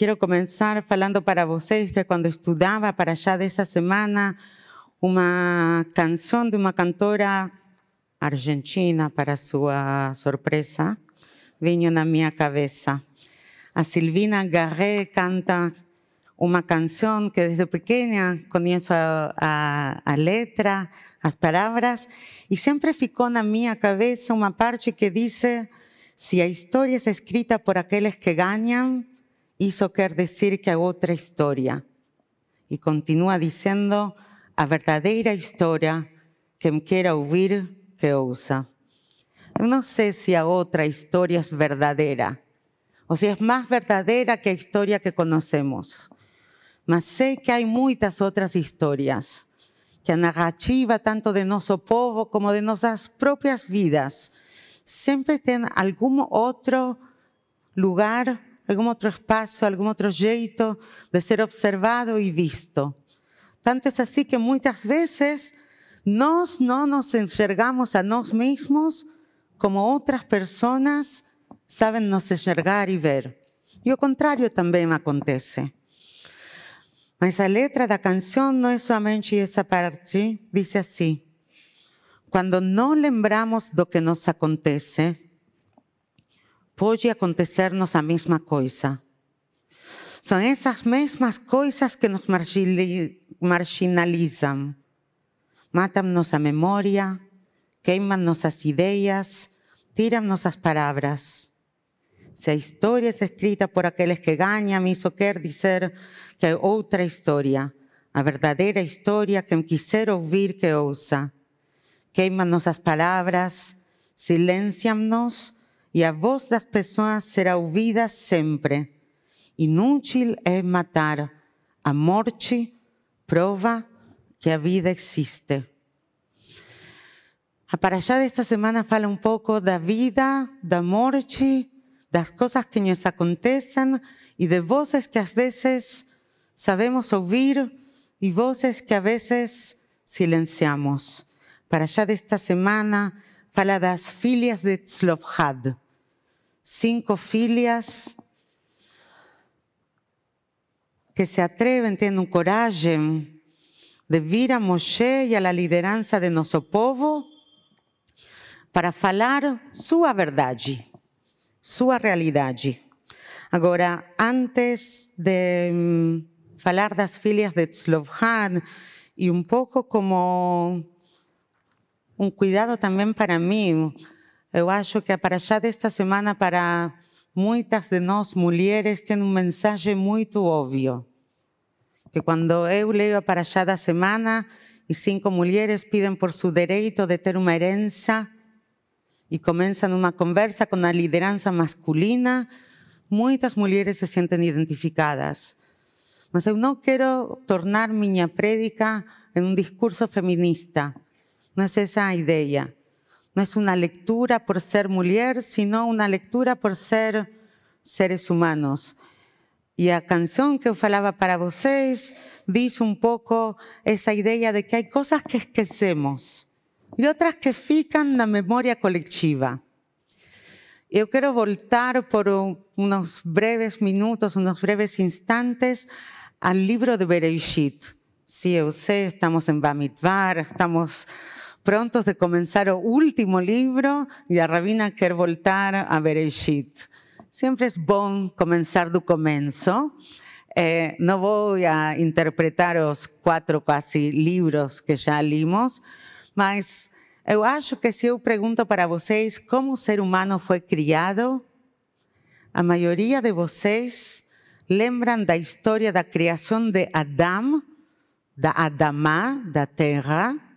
quero começar falando para vocês que quando estudava para já dessa semana, uma canção de uma cantora argentina, para sua surpresa, vinha na minha cabeça. A Silvina Garré canta uma canção que desde pequena conheço a, a, a letra, as palavras, e sempre ficou na minha cabeça uma parte que diz: se a história é escrita por aqueles que ganham, isso quer dizer que é outra história. E continua dizendo: a verdadeira história, quem queira ouvir, que ouça. Eu não sei se a outra história é verdadeira, ou se é mais verdadeira que a história que conhecemos. Mas sei que há muitas outras histórias, que a narrativa, tanto de nosso povo como de nossas próprias vidas, sempre tem algum outro lugar, algum outro espaço, algum outro jeito de ser observado e visto. Tanto é assim que muitas vezes nós não nos enxergamos a nós mesmos como outras pessoas sabem nos enxergar e ver. E o contrário também acontece. Mas a letra da canção não é somente essa parte, diz assim: quando não lembramos do que nos acontece, pode acontecer-nos a mesma coisa. São essas mesmas coisas que nos marginalizam. Matam nossa memória, queimam nossas ideias, tiram nossas palavras. Se a história é escrita por aqueles que ganham, isso quer dizer que é outra história. A verdadeira história, quem quiser ouvir, que ouça. Queimam nossas palavras, silenciam-nos e a voz das pessoas será ouvida sempre. Inútil é matar. A morte prova que a vida existe. A Paraxá desta semana fala um pouco da vida, da morte das coisas que nos acontecem e de vozes que às vezes sabemos ouvir e vozes que às vezes silenciamos. Para já desta semana, fala das filhas de Tzlofhad. Cinco filhas que se atrevem, tendo coragem de vir a Moshe e à liderança de nosso povo para falar sua verdade sua realidade. Agora, antes de um, falar das filhas de Tzlovhan e um pouco como um cuidado também para mim, eu acho que a Paraxá desta semana para muitas de nós mulheres tem um mensagem muito óbvio. Que quando eu leio a Paraxá da semana e cinco mulheres pedem por seu direito de ter uma herança, e começam uma conversa com a liderança masculina, muitas mulheres se sentem identificadas. Mas eu não quero tornar minha prédica em um discurso feminista. Não é essa a ideia. Não é uma leitura por ser mulher, senão uma leitura por ser seres humanos. E a canção que eu falava para vocês diz um pouco essa ideia de que há coisas que esquecemos e outras que ficam na memória coletiva. Eu quero voltar por uns breves minutos, uns breves instantes ao livro de Bereshit. Sim, eu sei, estamos em Bamidbar, estamos prontos de começar o último livro e a Rabina quer voltar a Bereshit. Sempre é bom começar do começo. Eh, não vou interpretar os quatro quase livros que já limos, mas eu acho que se eu pergunto para vocês como o ser humano foi criado, a maioria de vocês lembram da história da criação de Adão, da Adamá, da terra,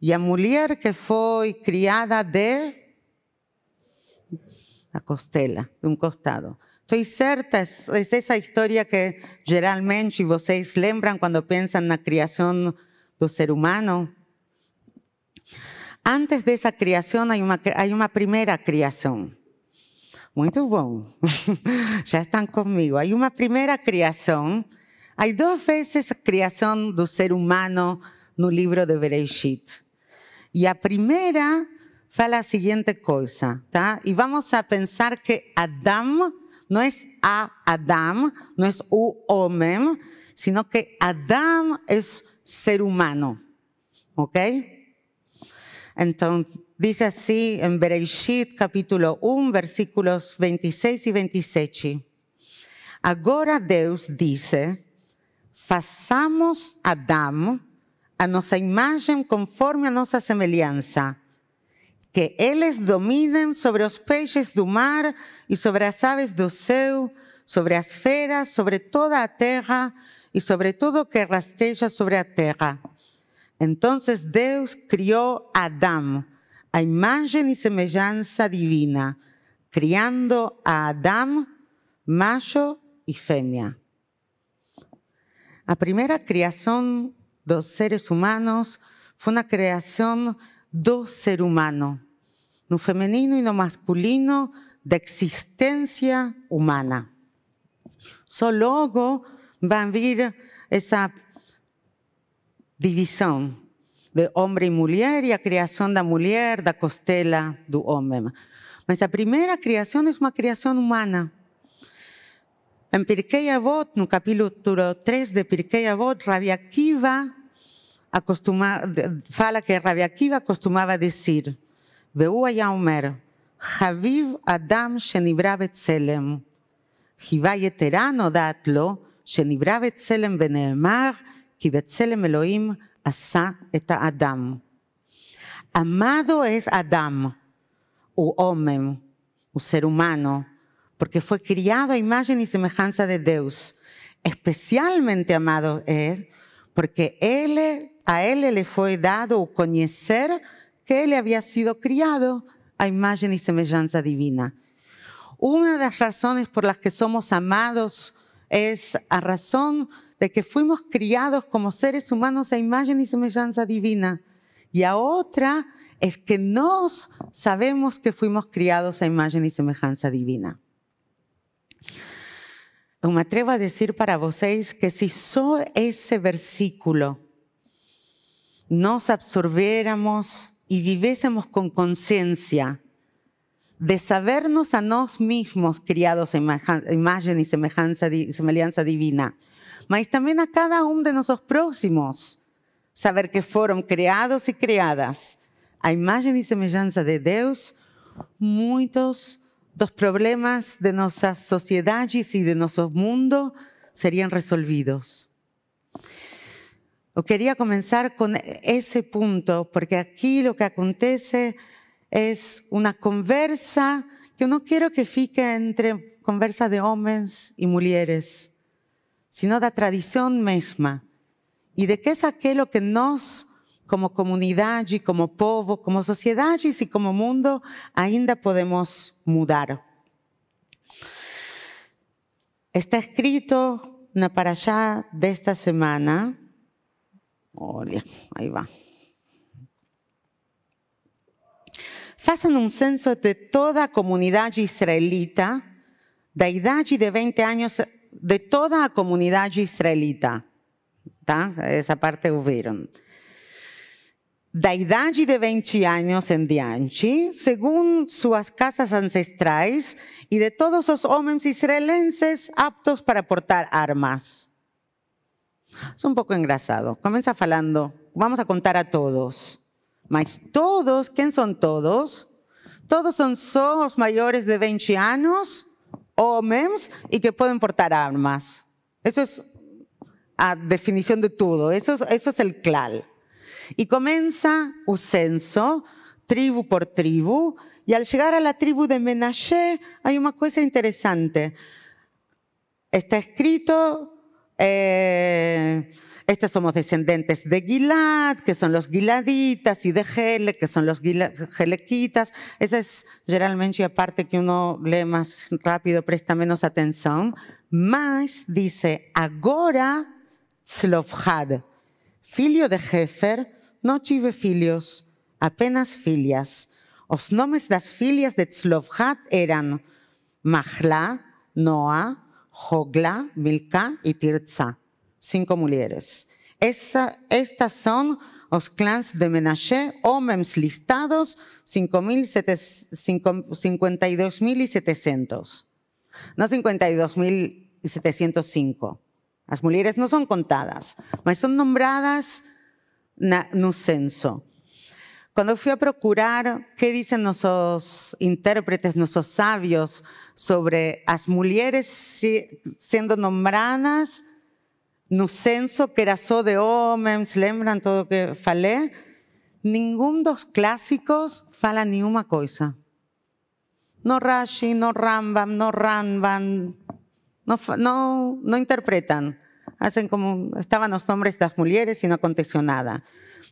e a mulher que foi criada de da costela, de um costado. Estou certa, é essa história que geralmente vocês lembram quando pensam na criação do ser humano? Antes dessa criação, há uma, há uma primeira criação. Muito bom. Já estão comigo. Há uma primeira criação. Há duas vezes a criação do ser humano no livro de Bereshit. E a primeira fala a seguinte coisa, tá? E vamos a pensar que Adão no es a Adam, no es u homem, sino que Adam es ser humano. ¿Ok? Entonces, dice así en Bereshit capítulo 1, versículos 26 y 27. Agora Deus dice, façamos Adam a nossa imagem conforme a nossa semelhança, que eles dominem sobre os peixes do mar e sobre as aves do céu, sobre as feras, sobre toda a terra e sobre tudo que rasteja sobre a terra. Então Deus criou Adão, a imagem e semelhança divina, criando a Adão, macho e fêmea. A primeira criação dos seres humanos fue una creación do ser humano, no femenino y no masculino, de existencia humana. Só logo va a haber esa división de hombre y mujer y a creación da mulher da costela do homem. Mas a primeira criação é uma criação humana. Em Pirkei Avot, no capítulo 3 de Pirkei Avot, Rabbi Akiva fala que Rabi Akiva costumava dizer: Veu Ayaomer, Haviv Adam Shenibra Betzelem, Hiva Yeterano Datlo, Shenibra Betzelem Beneemar, Ki Betzelem Elohim Asa et Adam. Amado es Adam, o homem, o ser humano, porque fue criado a imagem e semelhança de Dios. Especialmente amado es, porque Él a él le fue dado conocer que él había sido criado a imagen y semejanza divina. Una de las razones por las que somos amados es a razón de que fuimos criados como seres humanos a imagen y semejanza divina. Y a otra es que nos sabemos que fuimos criados a imagen y semejanza divina. Me atrevo a decir para vosotros que si solo ese versículo nos absorbiéramos y viviésemos con conciencia de sabernos a nos mismos criados a imagen y semejanza, divina, mas también a cada uno de nuestros próximos, saber que fueron creados y creadas a imagen y semejanza de Dios, muchos los problemas de nuestras sociedades y de nuestro mundo serían resolvidos. Yo quería comenzar con ese punto, porque aquí lo que acontece es una conversa que no quiero que fique entre conversa de hombres y mujeres, sino la tradición misma. Y de qué es aquello que nos, como comunidad y como povo, como sociedades y como mundo, ainda podemos mudar. Está escrito en la de esta semana, Olha, ahí va. Façam un censo de toda comunidad israelita, da idade de 20 años, de toda la comunidad israelita. Esa parte hubieron. Da idade de 20 años en diante, según sus casas ancestrais, y de todos los hombres israelenses aptos para portar armas. Es un poco engrasado. Comienza falando, vamos a contar a todos. Mas todos, ¿quién son todos? Todos son somos mayores de 20 años, hombres, y que pueden portar armas. Eso es a definición de todo. Eso es, eso es el clal. Y comienza un censo, tribu por tribu, y al llegar a la tribu de Menashe hay una cosa interesante. Está escrito eh, estos somos descendientes de Gilad, que son los Giladitas, y de Gele, que son los Gelequitas. Esa es generalmente la parte que uno lee más rápido, presta menos atención. Mas dice, agora Tzlofhad, filho de Jefer, no tive filhos, apenas filhas. Os nomes das filhas de Tzlofhad eran Mahla, Noah, Jogla, Milka y Tirza, cinco mujeres. estas son los clans de Menashe, hombres listados, 52.700. no 52.705. Las mujeres no son contadas, mas son nombradas en un censo. Cuando fui a procurar qué dicen nuestros intérpretes, nuestros sabios sobre las mujeres siendo nombradas no censo que era só de homens, lembran todo lo que falei? Ningún dos clásicos fala nenhuma cosa. No Rashi, no Rambam, no Rambam, no, no, no interpretan. Hacen como estaban los nombres de las mujeres y no aconteció nada.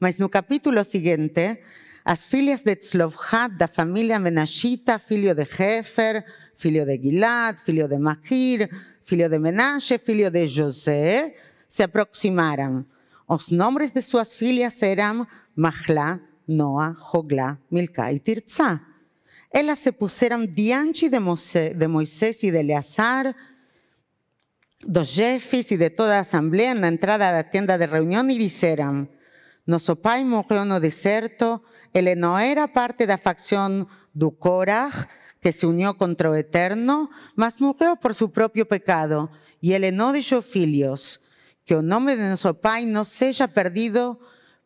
Mas no capítulo siguiente, as filhas de Tzlovhat, da familia Menashita, filho de Hefer, filho de Gilad, filho de Machir, filho de Menashe, filho de José, se aproximaram. Os nombres de suas filhas eram Mahlá, Noa, Joglá, Milcá e Tirtzá. Elas se puseram diante de Moisés e de Eleazar, dos jefes e de toda a assembleia na entrada da tenda de reunião e disseram: Nosso pai morreu no deserto, ele não era parte da facção do Korah, que se uniu contra o Eterno, mas morreu por seu próprio pecado, e ele não deixou filhos. Que o nome de nosso pai não seja perdido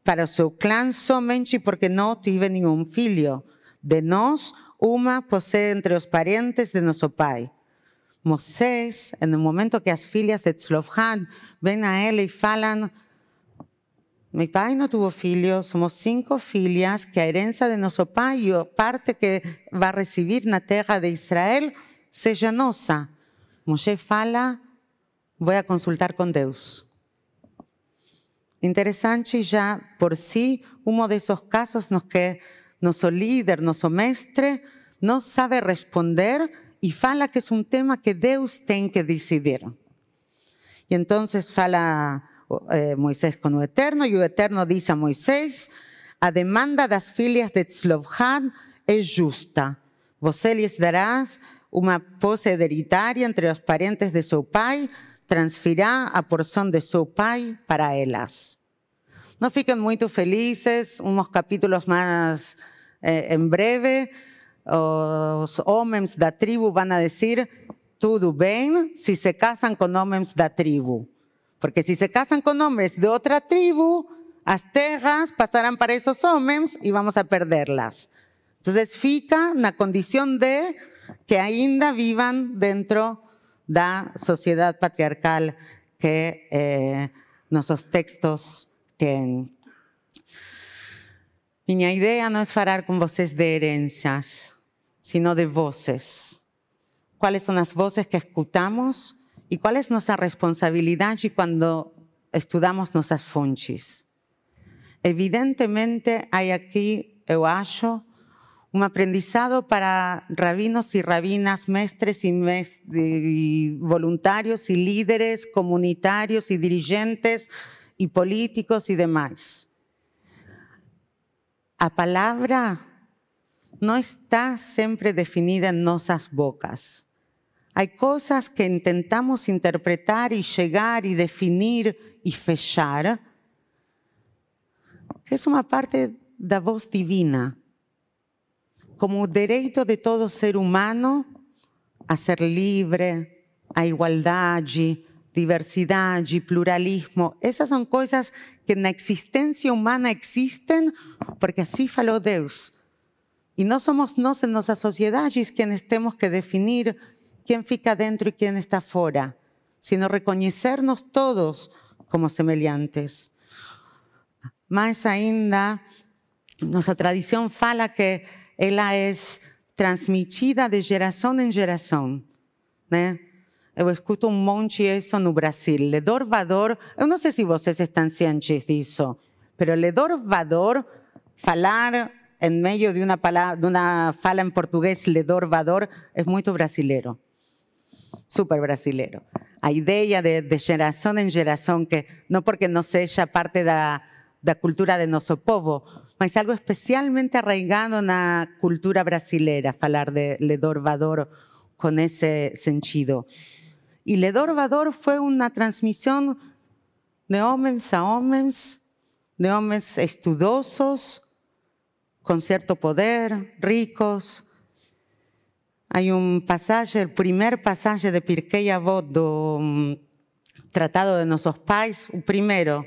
para o seu clã somente porque não tive nenhum filho. De nós, uma posee entre os parentes de nosso pai. Moisés, no momento que as filhas de Tzlofhan vêm a ele e falam meu pai não teve filhos, somos cinco filhas, que a herança de nosso pai a parte que vai receber na terra de Israel seja nossa. Moisés fala, vou a consultar com Deus. Interessante já por si, um desses casos nos que nosso líder, nosso mestre, não sabe responder e fala que é um tema que Deus tem que decidir. E então fala eh, Moisés con o Eterno y o Eterno dice a Moisés, a demanda das filhas de Tzlovhan é justa. Você lhes darás uma posse hereditária entre os parentes de seu pai, transferirá a porção de seu pai para elas. Não fiquem muito felizes, uns capítulos mais eh, em breve, os homens da tribo vão dizer tudo bem se se casam com homens da tribu. Porque si se casan con hombres de otra tribu, las tierras pasarán para esos hombres y vamos a perderlas. Entonces, fica na condición de que ainda vivan dentro da sociedad patriarcal que eh, nuestros textos tienen. Mi idea no es falar con voces de herencias, sino de voces. ¿Cuáles son las voces que escuchamos ¿Y cuál es nuestra responsabilidad cuando estudiamos nuestras fontes? Evidentemente hay aquí, eu acho, un aprendizado para rabinos y rabinas, mestres y, y voluntarios y líderes comunitarios y dirigentes y políticos y demás. A palabra no está siempre definida en nuestras bocas. Hay cosas que intentamos interpretar y llegar y definir y fechar, que es una parte de la voz divina, como derecho de todo ser humano a ser libre, a igualdad, diversidad, pluralismo. Esas son cosas que en la existencia humana existen porque así faló Dios. Y no somos nosotros en nuestras sociedades quienes tenemos que definir quién fica dentro y quién está fuera, sino reconocernos todos como semejantes. Más ainda, nuestra tradición fala que ella es transmitida de geração en geração, né? Eu escuto um monte isso no Brasil. Ledor vador, eu não sei se vocês estão cientes disso, pero ledor vador, falar en medio de una, palabra, de una fala en portugués, ledor vador, es muy brasileiro súper brasilero. A idea de, de geração em geração, que no porque no seja parte da, da cultura de nuestro povo, mas algo especialmente arraigado na cultura brasileira, falar de Ledor-Vador con ese sentido. Y Ledor-Vador fue una transmisión de hombres a hombres, de hombres estudosos, con cierto poder, ricos, Hay un pasaje, el primer pasaje de Pirkei Avot do um, Tratado de Nossos Pais, o primeiro,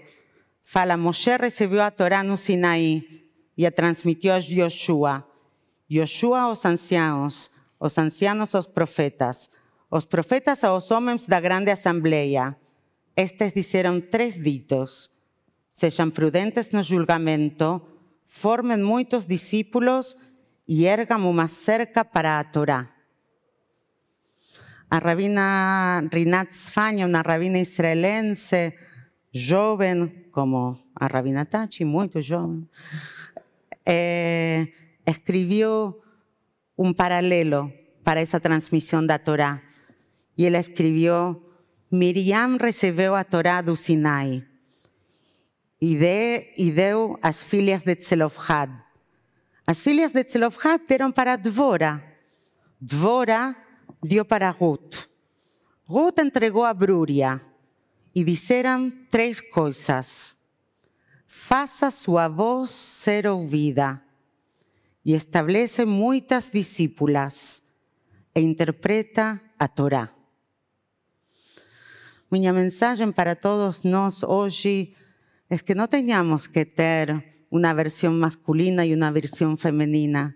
fala, Moshe recebeu a Torá no Sinaí e a transmitiu a Yoshua. Yoshua aos anciãos, os ancianos aos profetas, os profetas aos homens da grande assembleia. Estes disseram três ditos, sejam prudentes no julgamento, formem muitos discípulos ergam uma cerca para Torá. A rabina Rinat Sfania, uma rabina israelense, jovem, como a rabina Tachi, muito jovem, eh, escreveu um paralelo para essa transmissão da Torá. E ela escreveu: Miriam recebeu a Torá do Sinai e, de, e deu às filhas de Tzelofhad. As filhas de Tzelofhad deram para Dvora. Dvora dio para Ruth. Ruth entregou a Brúria e disseram três coisas. Faça sua voz ser ouvida e estabelece muitas discípulas e interpreta a Torá. Minha mensagem para todos nós hoje é que não tenhamos que ter uma versão masculina e uma versão feminina.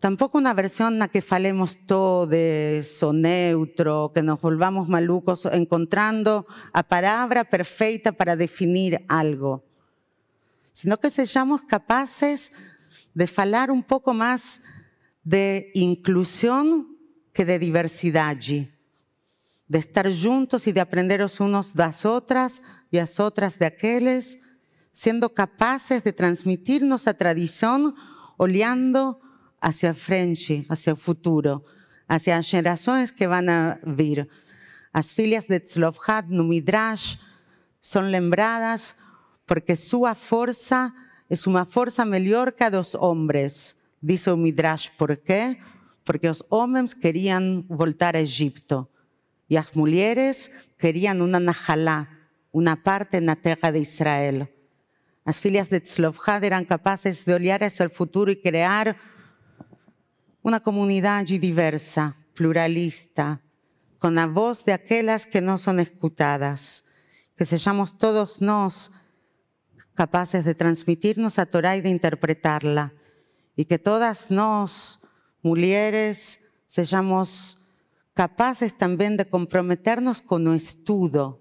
Tampouco uma versão na que falemos todos o neutro, que nos volvamos malucos encontrando a palavra perfeita para definir algo, sino que sejamos capazes de falar um pouco mais de inclusão que de diversidade, de estar juntos e de aprender os uns das outras e as outras daqueles, sendo capazes de transmitir-nos a tradição, olhando hacia frente, hacia o futuro, hacia as gerações que vão a vir. As filhas de Tzlofhad no Midrash são lembradas porque sua força é uma força melhor que a dos homens. Diz o Midrash, por quê? Porque os homens queriam voltar a Egipto e as mulheres queriam uma nahalá, uma parte na terra de Israel. As filhas de Tzlofhad eram capazes de olhar hacia o futuro e criar uma comunidade diversa, pluralista, com a voz de aquelas que não são escutadas. Que sejamos todos nós capazes de transmitirnos a Torá e de interpretarla. E que todas nós, mulheres, sejamos capazes também de comprometernos com o estudo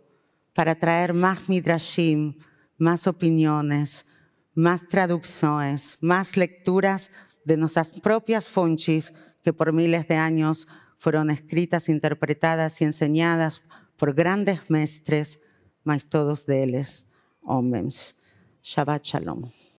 para trazer mais midrashim, mais opiniões, mais traduções, mais leituras de nuestras propias fontes que por miles de años fueron escritas, interpretadas y enseñadas por grandes mestres, mas todos de ellos, hombres. Shabbat Shalom.